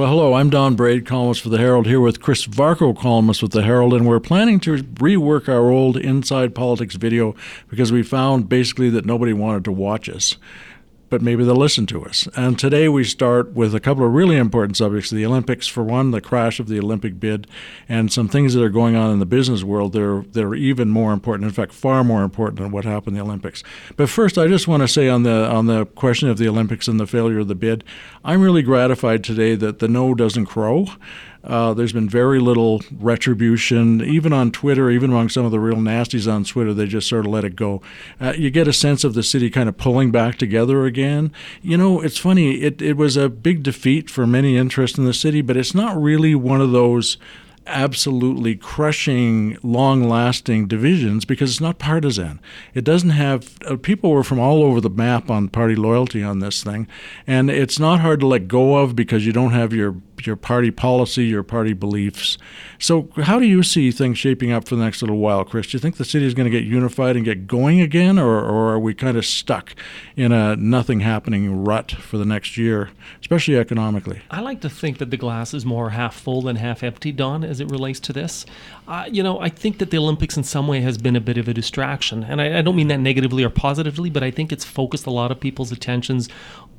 Well, hello, I'm Don Braid, columnist for the Herald, here with Chris Varcoe, columnist with the Herald, and we're planning to rework our old Inside Politics video because we found basically that nobody wanted to watch us but maybe they'll listen to us. And today we start with a couple of really important subjects the Olympics, for one, the crash of the Olympic bid, and some things that are going on in the business world that are, that are even more important, in fact, far more important than what happened in the Olympics. But first, I just want to say on the, on the question of the Olympics and the failure of the bid, I'm really gratified today that the no doesn't crow. Uh, there's been very little retribution, even on Twitter, even among some of the real nasties on Twitter. They just sort of let it go. Uh, you get a sense of the city kind of pulling back together again. You know, it's funny. It it was a big defeat for many interests in the city, but it's not really one of those absolutely crushing, long lasting divisions because it's not partisan. It doesn't have, uh, people were from all over the map on party loyalty on this thing, and it's not hard to let go of because you don't have your your party policy, your party beliefs. So, how do you see things shaping up for the next little while, Chris? Do you think the city is going to get unified and get going again, or, or are we kind of stuck in a nothing happening rut for the next year, especially economically? I like to think that the glass is more half full than half empty, Don, as it relates to this. Uh, you know, I think that the Olympics in some way has been a bit of a distraction. And I, I don't mean that negatively or positively, but I think it's focused a lot of people's attentions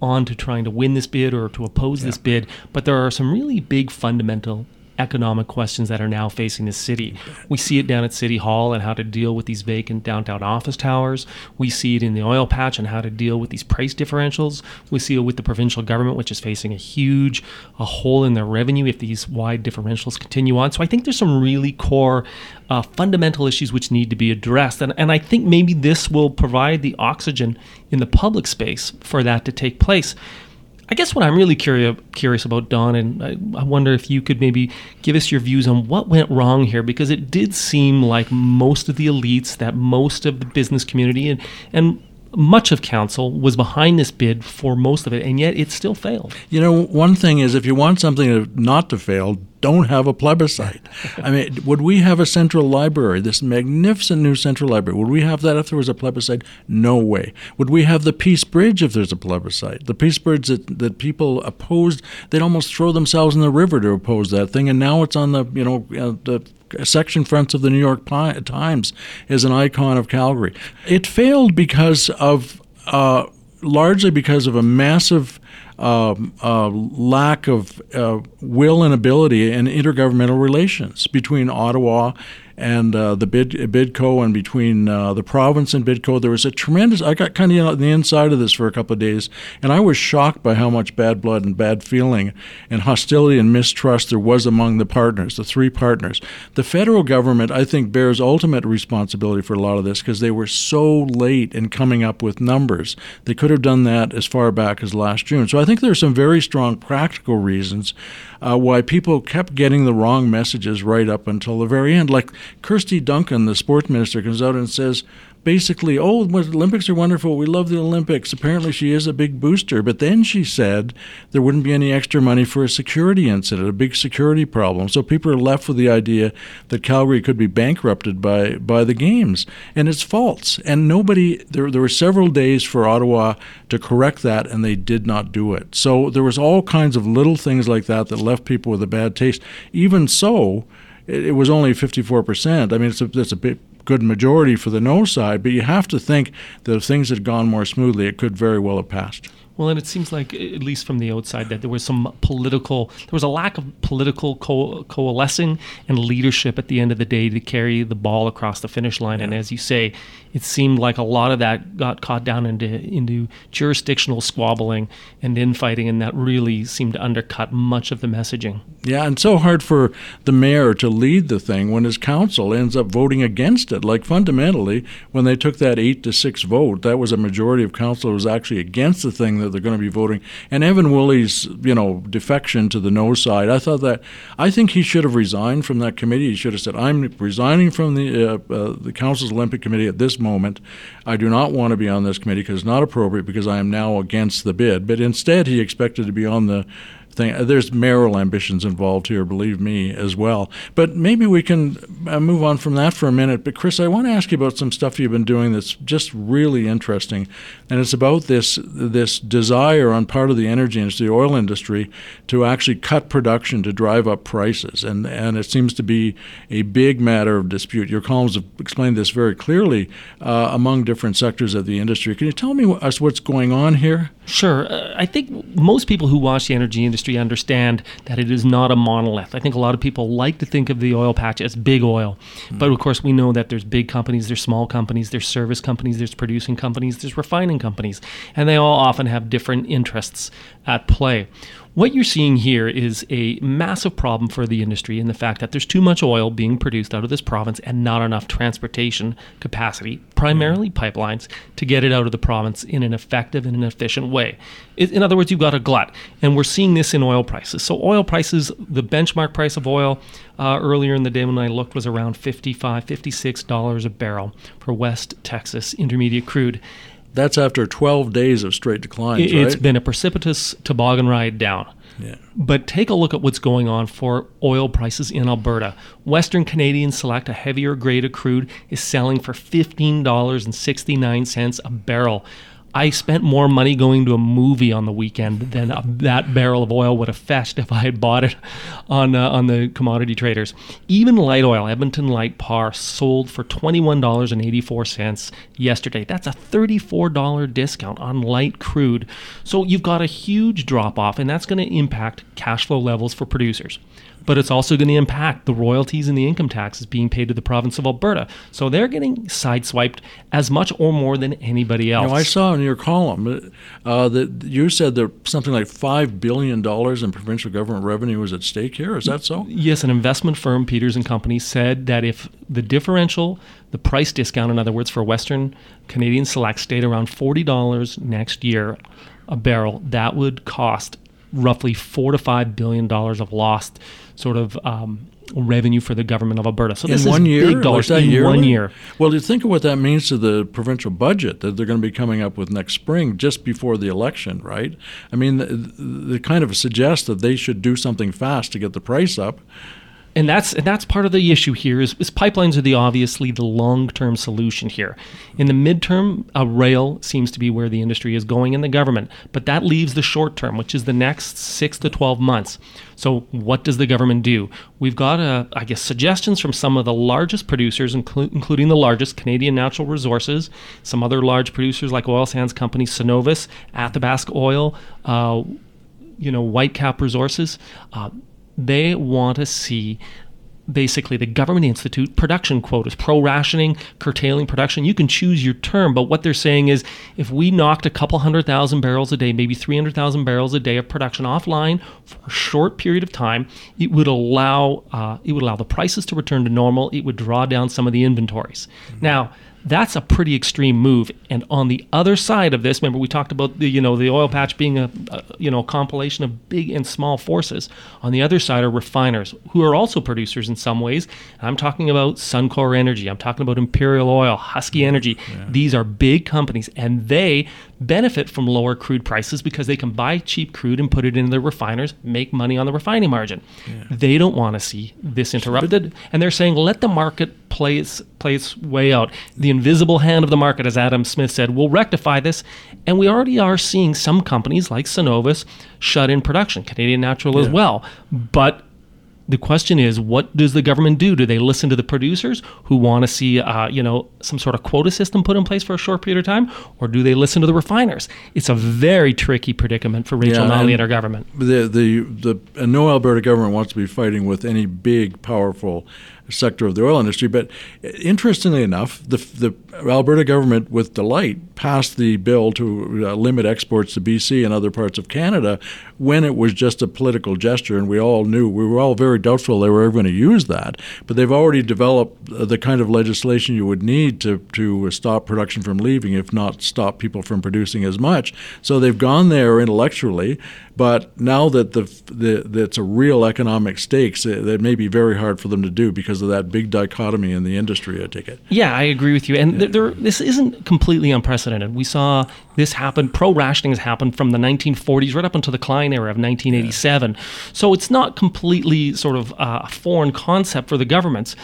on to trying to win this bid or to oppose yeah. this bid. But there are some really big fundamental economic questions that are now facing the city. We see it down at City Hall and how to deal with these vacant downtown office towers. We see it in the oil patch and how to deal with these price differentials. We see it with the provincial government, which is facing a huge a hole in their revenue if these wide differentials continue on. So I think there's some really core uh, fundamental issues which need to be addressed. And, and I think maybe this will provide the oxygen in the public space for that to take place. I guess what I'm really curious curious about, Don, and I, I, wonder if you could maybe give us your views on what went wrong here, because it did seem like most of the elites, that most of the business community, and and much of council was behind this bid for most of it, and yet it still failed. You know, one thing is if you want something not to fail, don't have a plebiscite. I mean, would we have a central library, this magnificent new central library? Would we have that if there was a plebiscite? No way. Would we have the Peace Bridge if there's a plebiscite? The Peace Bridge that, that people opposed, they'd almost throw themselves in the river to oppose that thing, and now it's on the, you know, uh, the section fronts of the New York Times is an icon of Calgary. It failed because of, uh, largely because of a massive uh, lack of uh, will and ability in intergovernmental relations between Ottawa and uh, the bid Bidco and between uh, the province and Bidco. There was a tremendous. I got kind of on the inside of this for a couple of days, and I was shocked by how much bad blood and bad feeling and hostility and mistrust there was among the partners, the three partners. The federal government, I think, bears ultimate responsibility for a lot of this because they were so late in coming up with numbers. They could have done that as far back as last June. So I think there are some very strong practical reasons uh, why people kept getting the wrong messages right up until the very end. Like Kirsty Duncan, the sports minister, comes out and says, basically, oh, the Olympics are wonderful. We love the Olympics. Apparently, she is a big booster. But then she said there wouldn't be any extra money for a security incident, a big security problem. So people are left with the idea that Calgary could be bankrupted by, by the games. And it's false. And nobody, there, there were several days for Ottawa to correct that, and they did not do it. So there was all kinds of little things like that that left people with a bad taste. Even so, it, was only 54%. I mean, it's a, a good majority for the no side, but you have to think that if things had gone more smoothly, it could very well have passed. Well, and it seems like, at least from the outside, that there was some political, there was a lack of political co- coalescing and leadership at the end of the day to carry the ball across the finish line. Yeah. And as you say, it seemed like a lot of that got caught down into into jurisdictional squabbling and infighting, and that really seemed to undercut much of the messaging. Yeah, and so hard for the mayor to lead the thing when his council ends up voting against it. Like fundamentally, when they took that eight to six vote, that was a majority of council was actually against the thing that that they're going to be voting. And Evan Woolley's, you know, defection to the no side, I thought that, I think he should have resigned from that committee. He should have said, I'm resigning from the, uh, uh, the Council's Olympic Committee at this moment. I do not want to be on this committee because it's not appropriate because I am now against the bid. But instead, he expected to be on the thing. Uh, there's mayoral ambitions involved here, believe me, as well. But maybe we can uh, move on from that for a minute. But Chris, I want to ask you about some stuff you've been doing that's just really interesting, and it's about this this desire on part of the energy industry, the oil industry, to actually cut production to drive up prices, and and it seems to be a big matter of dispute. Your columns have explained this very clearly uh, among different sectors of the industry. Can you tell me us what's going on here? Sure. Uh, I think most people who watch the energy industry understand that it is not a monolith. I think a lot of people like to think of the oil patch as big oil. Mm. But of course, we know that there's big companies, there's small companies, there's service companies, there's producing companies, there's refining companies, and they all often have different interests at play. What you're seeing here is a massive problem for the industry in the fact that there's too much oil being produced out of this province and not enough transportation capacity, primarily pipelines, to get it out of the province in an effective and an efficient way. In other words, you've got a glut. And we're seeing this in oil prices. So, oil prices, the benchmark price of oil uh, earlier in the day when I looked was around $55, $56 a barrel for West Texas intermediate crude. That's after 12 days of straight declines, it, It's right? been a precipitous toboggan ride down. Yeah. But take a look at what's going on for oil prices in Alberta. Western Canadian Select, a heavier grade of crude, is selling for $15.69 a barrel. I spent more money going to a movie on the weekend than a, that barrel of oil would have fetched if I had bought it on uh, on the commodity traders. Even light oil, Edmonton Light Par, sold for twenty one dollars and eighty four cents yesterday. That's a thirty four dollar discount on light crude. So you've got a huge drop off, and that's going to impact cash flow levels for producers but it's also going to impact the royalties and the income taxes being paid to the province of Alberta. So they're getting sideswiped as much or more than anybody else. Now, I saw in your column uh, that you said that something like $5 billion in provincial government revenue was at stake here. Is that so? Yes, an investment firm, Peters and Company, said that if the differential, the price discount, in other words, for Western Canadian Select stayed around $40 next year a barrel, that would cost roughly four to five billion dollars of lost sort of um, revenue for the government of Alberta. So this in one is year, big dollars in yearly? one year. Well, you think of what that means to the provincial budget that they're going to be coming up with next spring, just before the election, right? I mean, it kind of suggests that they should do something fast to get the price up and that's and that's part of the issue here is, is pipelines are the obviously the long-term solution here. In the midterm a rail seems to be where the industry is going in the government but that leaves the short term which is the next 6 to 12 months. So what does the government do? We've got uh, i guess suggestions from some of the largest producers inclu- including the largest canadian natural resources some other large producers like oil sands company cenovus athabasca oil uh, you know whitecap resources. Uh, they want to see basically the government institute production quotas, pro rationing, curtailing production. You can choose your term, but what they're saying is if we knocked a couple hundred thousand barrels a day, maybe 300,000 barrels a day of production offline for a short period of time, it would allow uh, it would allow the prices to return to normal. It would draw down some of the inventories. Mm-hmm. Now that's a pretty extreme move. And on the other side of this, remember we talked about the you know the oil patch being a, a you know compilation of big and small forces. On the other side are refiners who are also producers in some ways. I'm talking about Suncor Energy. I'm talking about Imperial Oil, Husky Energy. Yeah. These are big companies, and they benefit from lower crude prices because they can buy cheap crude and put it into their refiners, make money on the refining margin. Yeah. They don't want to see this interrupted, and they're saying let the market play its, play its way out. The invisible hand of the market, as Adam Smith said, will rectify this, and we already are seeing some companies like Cenovus shut in production, Canadian Natural yeah. as well. But the question is, what does the government do? Do they listen to the producers who want to see, uh, you know, some sort of quota system put in place for a short period of time, or do they listen to the refiners? It's a very tricky predicament for Rachel yeah, Notley and our government. The the the no Alberta government wants to be fighting with any big, powerful sector of the oil industry. But interestingly enough, the, the Alberta government, with delight, passed the bill to uh, limit exports to BC and other parts of Canada when it was just a political gesture, and we all knew we were all very doubtful they were ever going to use that. But they've already developed the kind of legislation you would need to to stop production from leaving, if not stop people from producing as much. So they've gone there intellectually, but now that the, the that's a real economic stakes, it, it may be very hard for them to do because because of that big dichotomy in the industry. I take it. Yeah, I agree with you. And yeah. there, this isn't completely unprecedented. We saw this happen. Pro rationing has happened from the 1940s right up until the Klein era of 1987. Yeah. So it's not completely sort of uh, a foreign concept for the governments.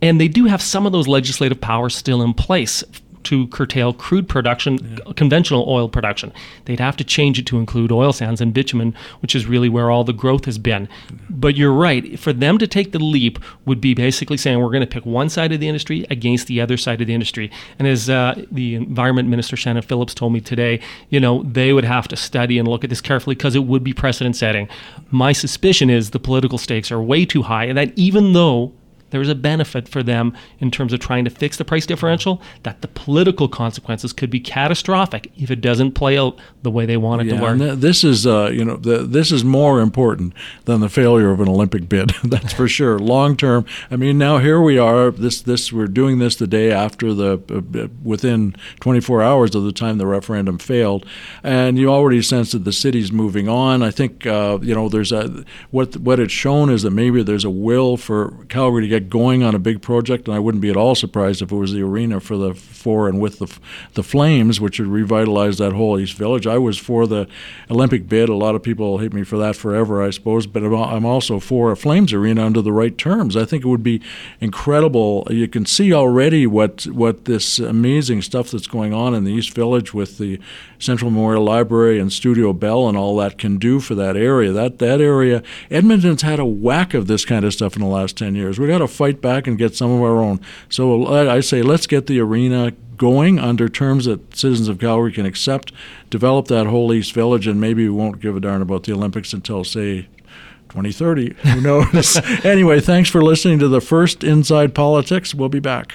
And they do have some of those legislative powers still in place to curtail crude production, yeah. conventional oil production. They'd have to change it to include oil sands and bitumen, which is really where all the growth has been. But you're right. For them to take the leap would be basically saying we're going to pick one side of the industry against the other side of the industry. And as uh, the Environment Minister Shannon Phillips told me today, you know, they would have to study and look at this carefully because it would be precedent setting. My suspicion is the political stakes are way too high, and that even though there's a benefit for them in terms of trying to fix the price differential, that the political consequences could be catastrophic if it doesn't play out the way they want it yeah, to work. Th- this is, uh, you know, the, this is more important than the failure of an Olympic bid. That's for sure. Long term. I mean, now here we are. This, this, we're doing this the day after the, uh, within 24 hours of the time the referendum failed, and you already sense that the city's moving on. I think, uh, you know, there's a what what it's shown is that maybe there's a will for Calgary to get get going on a big project, and I wouldn't be at all surprised if it was the arena for the for and with the the Flames, which would revitalize that whole East Village. I was for the Olympic bid. A lot of people hate me for that forever, I suppose, but I'm also for a Flames arena under the right terms. I think it would be incredible. You can see already what what this amazing stuff that's going on in the East Village with the Central Memorial Library and Studio Bell and all that can do for that area. That that area, Edmonton's had a whack of this kind of stuff in the last ten years. We got to fight back and get some of our own. So I say let's get the arena going under terms that citizens of Calgary can accept, develop that whole East Village, and maybe we won't give a darn about the Olympics until, say, 2030. Who knows? anyway, thanks for listening to the first Inside Politics. We'll be back.